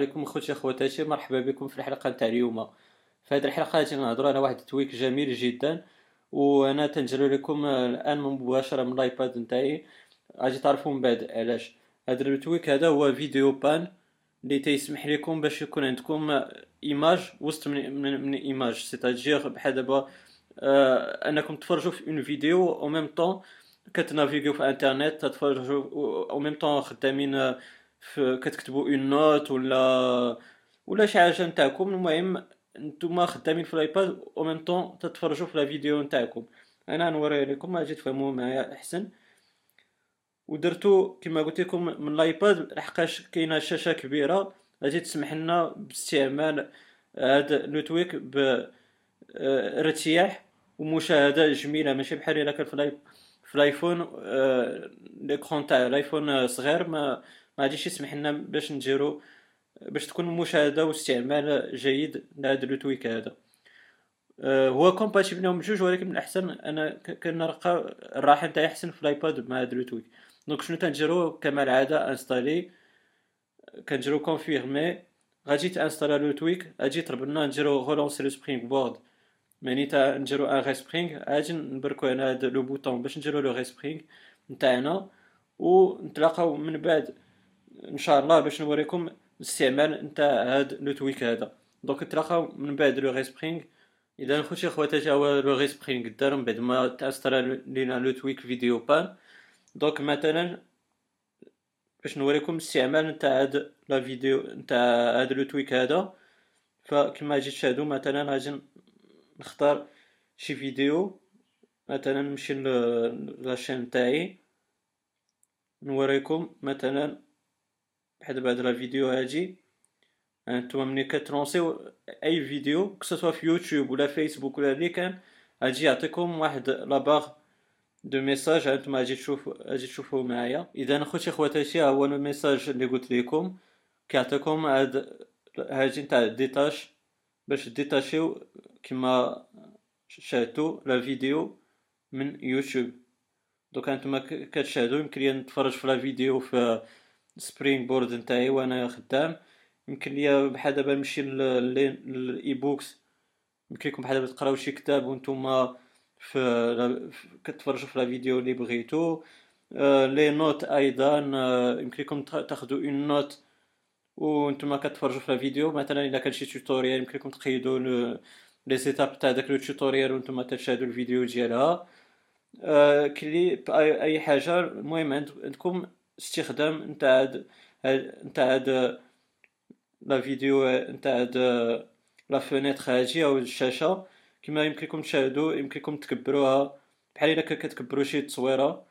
عليكم خوتي أخواتاتي مرحبا بكم في الحلقة نتاع اليوم. في هذه الحلقة غادي نهضروا على واحد ال tweak جميل جدا وأنا تنديرو لكم الآن مباشرة من الآيباد نتاعي. غادي تعرفوا من بعد علاش. هذا ال tweak هذا هو VideoPane اللي تيسمح لكم باش يكون عندكم image وسط من من, من image. c'est-à-dire بحال دابا آه أنكم تفرجوا في une vidéo au même temps كتنافيغيو في انترنت تتفرجوا au même temps خدامين كتكتبوا une note ولا ولا شي حاجة نتاعكم. المهم نتوما خدامين في الآيباد au même temps تتفرجوا في la vidéo نتاعكم. أنا نوري لكم أجي تفهموا معايا أحسن. ودرتو كما قلت لكم من الآيباد لحقاش كاينة شاشة كبيرة. غادي تسمح لنا باستعمال هاد le tweak بارتياح ومشاهدة جميلة. ماشي بحال إلا كان في الآيفون آه، l'écran تاع الآيفون صغير ما ما غاديش يسمح لنا باش نديرو باش تكون المشاهده واستعمال جيد لهذا le tweak هذا. أه هو compatible لهم بجوج ولكن من الأحسن أنا كنلقى الراحة نتاعي أحسن في الآيباد مع هذا le tweak donc شنو تنديرو كما العاده installer. كنديرو confirmer غادي تانستالا le tweak غادي يطلب لنا نديرو relancer le SpringBoard يعني تا نديرو un respring غادي نبركو هنا هذا le bouton باش نديرو le respring نتاعنا. ونتلاقاو من بعد ان شاء الله باش نوريكم الاستعمال نتاع هاد le tweak هذا. donc نتلاقاو من بعد le respring إذا خوتي خواتاتي هو le respring دار من بعد ما تانستالا لينا le tweak VideoPane. donc مثلا باش نوريكم الاستعمال نتاع هاد la vidéo نتاع هاد le tweak هذا. فكما جيت تشاهدوا مثلا غادي نختار شي فيديو. مثلا نمشي la chaîne تاعي نوريكم مثلا بحال بعد la vidéo هادي انتوما ملي كتلونسيو أي فيديو سوا في يوتيوب ولا فيسبوك ولا اللي كان غادي يعطيكم واحد la barre de message هانتوما غادي تشوفوا غادي تشوفوا معايا. إذا خوتي خواتاتي ها هو ال message اللي قلت لكم كيعطيكم هاد هادي نتاع détache باش ديتاشيو كما شاهدتوا la vidéo من يوتيوب. دوكا نتوما كتشاهدوا يمكن لي نتفرج في la vidéo في SpringBoard نتاعي وأنا خدام. يمكن ليا بحال دابا نمشي لل iBooks يمكن لكم بحال دابا تقراو شي كتاب وأنتم في كتفرجوا في la vidéo اللي بغيتو. آه، les notes أيضا آه، يمكن لكم تاخذوا une note وأنتم كتفرجوا في la vidéo. مثلا إلا كان شي tutorial يمكن لكم تقيدوا les étapes تاع داك le tutorial وأنتم تشاهدوا الفيديو ديالها. آه، كليب اي حاجة. المهم عندكم استخدام نتاع نتاع la vidéo نتاع la fenêtre هادي أو الشاشة كما يمكن لكم تشاهدوا يمكن لكم تكبروها. بحال إلا كتكبروا شي تصويرة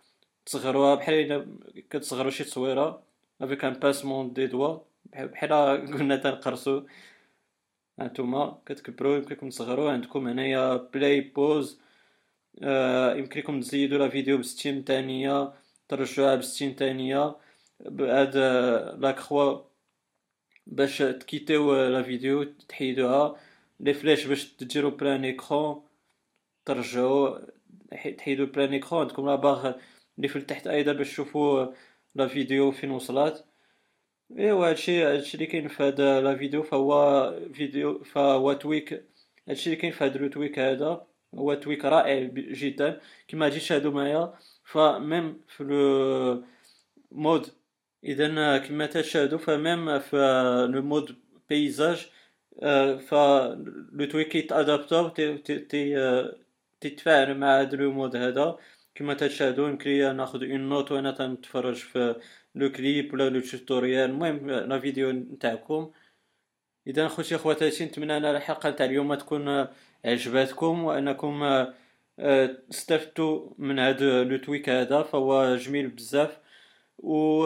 تصغروها. بحال إلا كتصغروا شي تصويرة avec un pincement des doigts بحال قلنا تنقرصو هانتوما كتكبروا يمكن لكم تصغروا عندكم هنايا play pause آه يمكن لكم تزيدوا la vidéo بستين ثانية. ترجعوها بستين ثانية بهاد la croix باش تكيتيو la vidéo تحيدوها les flèches باش تديرو plein écran ترجعو تحيدو plein écran عندكم la barre اللي في التحت أيضا باش تشوفو la vidéo فين وصلات. ايوا هادشي هادشي اللي كاين في هاد la vidéo فهو فيديو فهو tweak. هادشي اللي كاين في هاد le tweak هذا هو tweak رائع جدا. كما غادي تشاهدوا معايا ف même في le mode اذا كما تشاهدوا ف même في le mode paysage ف le tweak يتادابتور تي تي تتفاعل مع هذا le mode هذا كما تشاهدوا يمكن ناخذ une note وأنا تنتفرج في le clip ولا le tutorial. المهم la vidéo نتاعكم. اذا خوتي خواتاتي نتمنى أن الحلقة نتاع اليوم تكون عجباتكم وأنكم استفدتوا من هذا le tweak هذا فهو جميل بزاف. و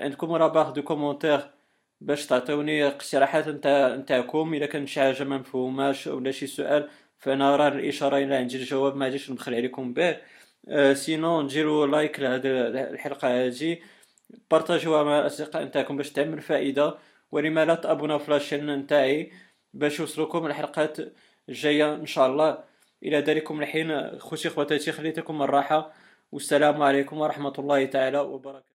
عندكم راه barre de commentaires باش تعطيوني اقتراحات نتاع نتاعكم؟ إلا كان شي حاجة ما مفهوماش ولا شي سؤال فأنا راه الإشارة إلى عندي الجواب ما غاديش نبخل عليكم به. أه sinon نديرو like لهاد الحلقة هادي. بارطاجيوها مع الأصدقاء نتاعكم باش تعمل فائدة. ولما لا تابونا في la chaîne نتاعي باش يوصلوكم الحلقات الجاية إن شاء الله. إلى ذلكم الحين. خوتي خواتاتي خليتكم الراحه والسلام عليكم ورحمة الله تعالى وبركاته.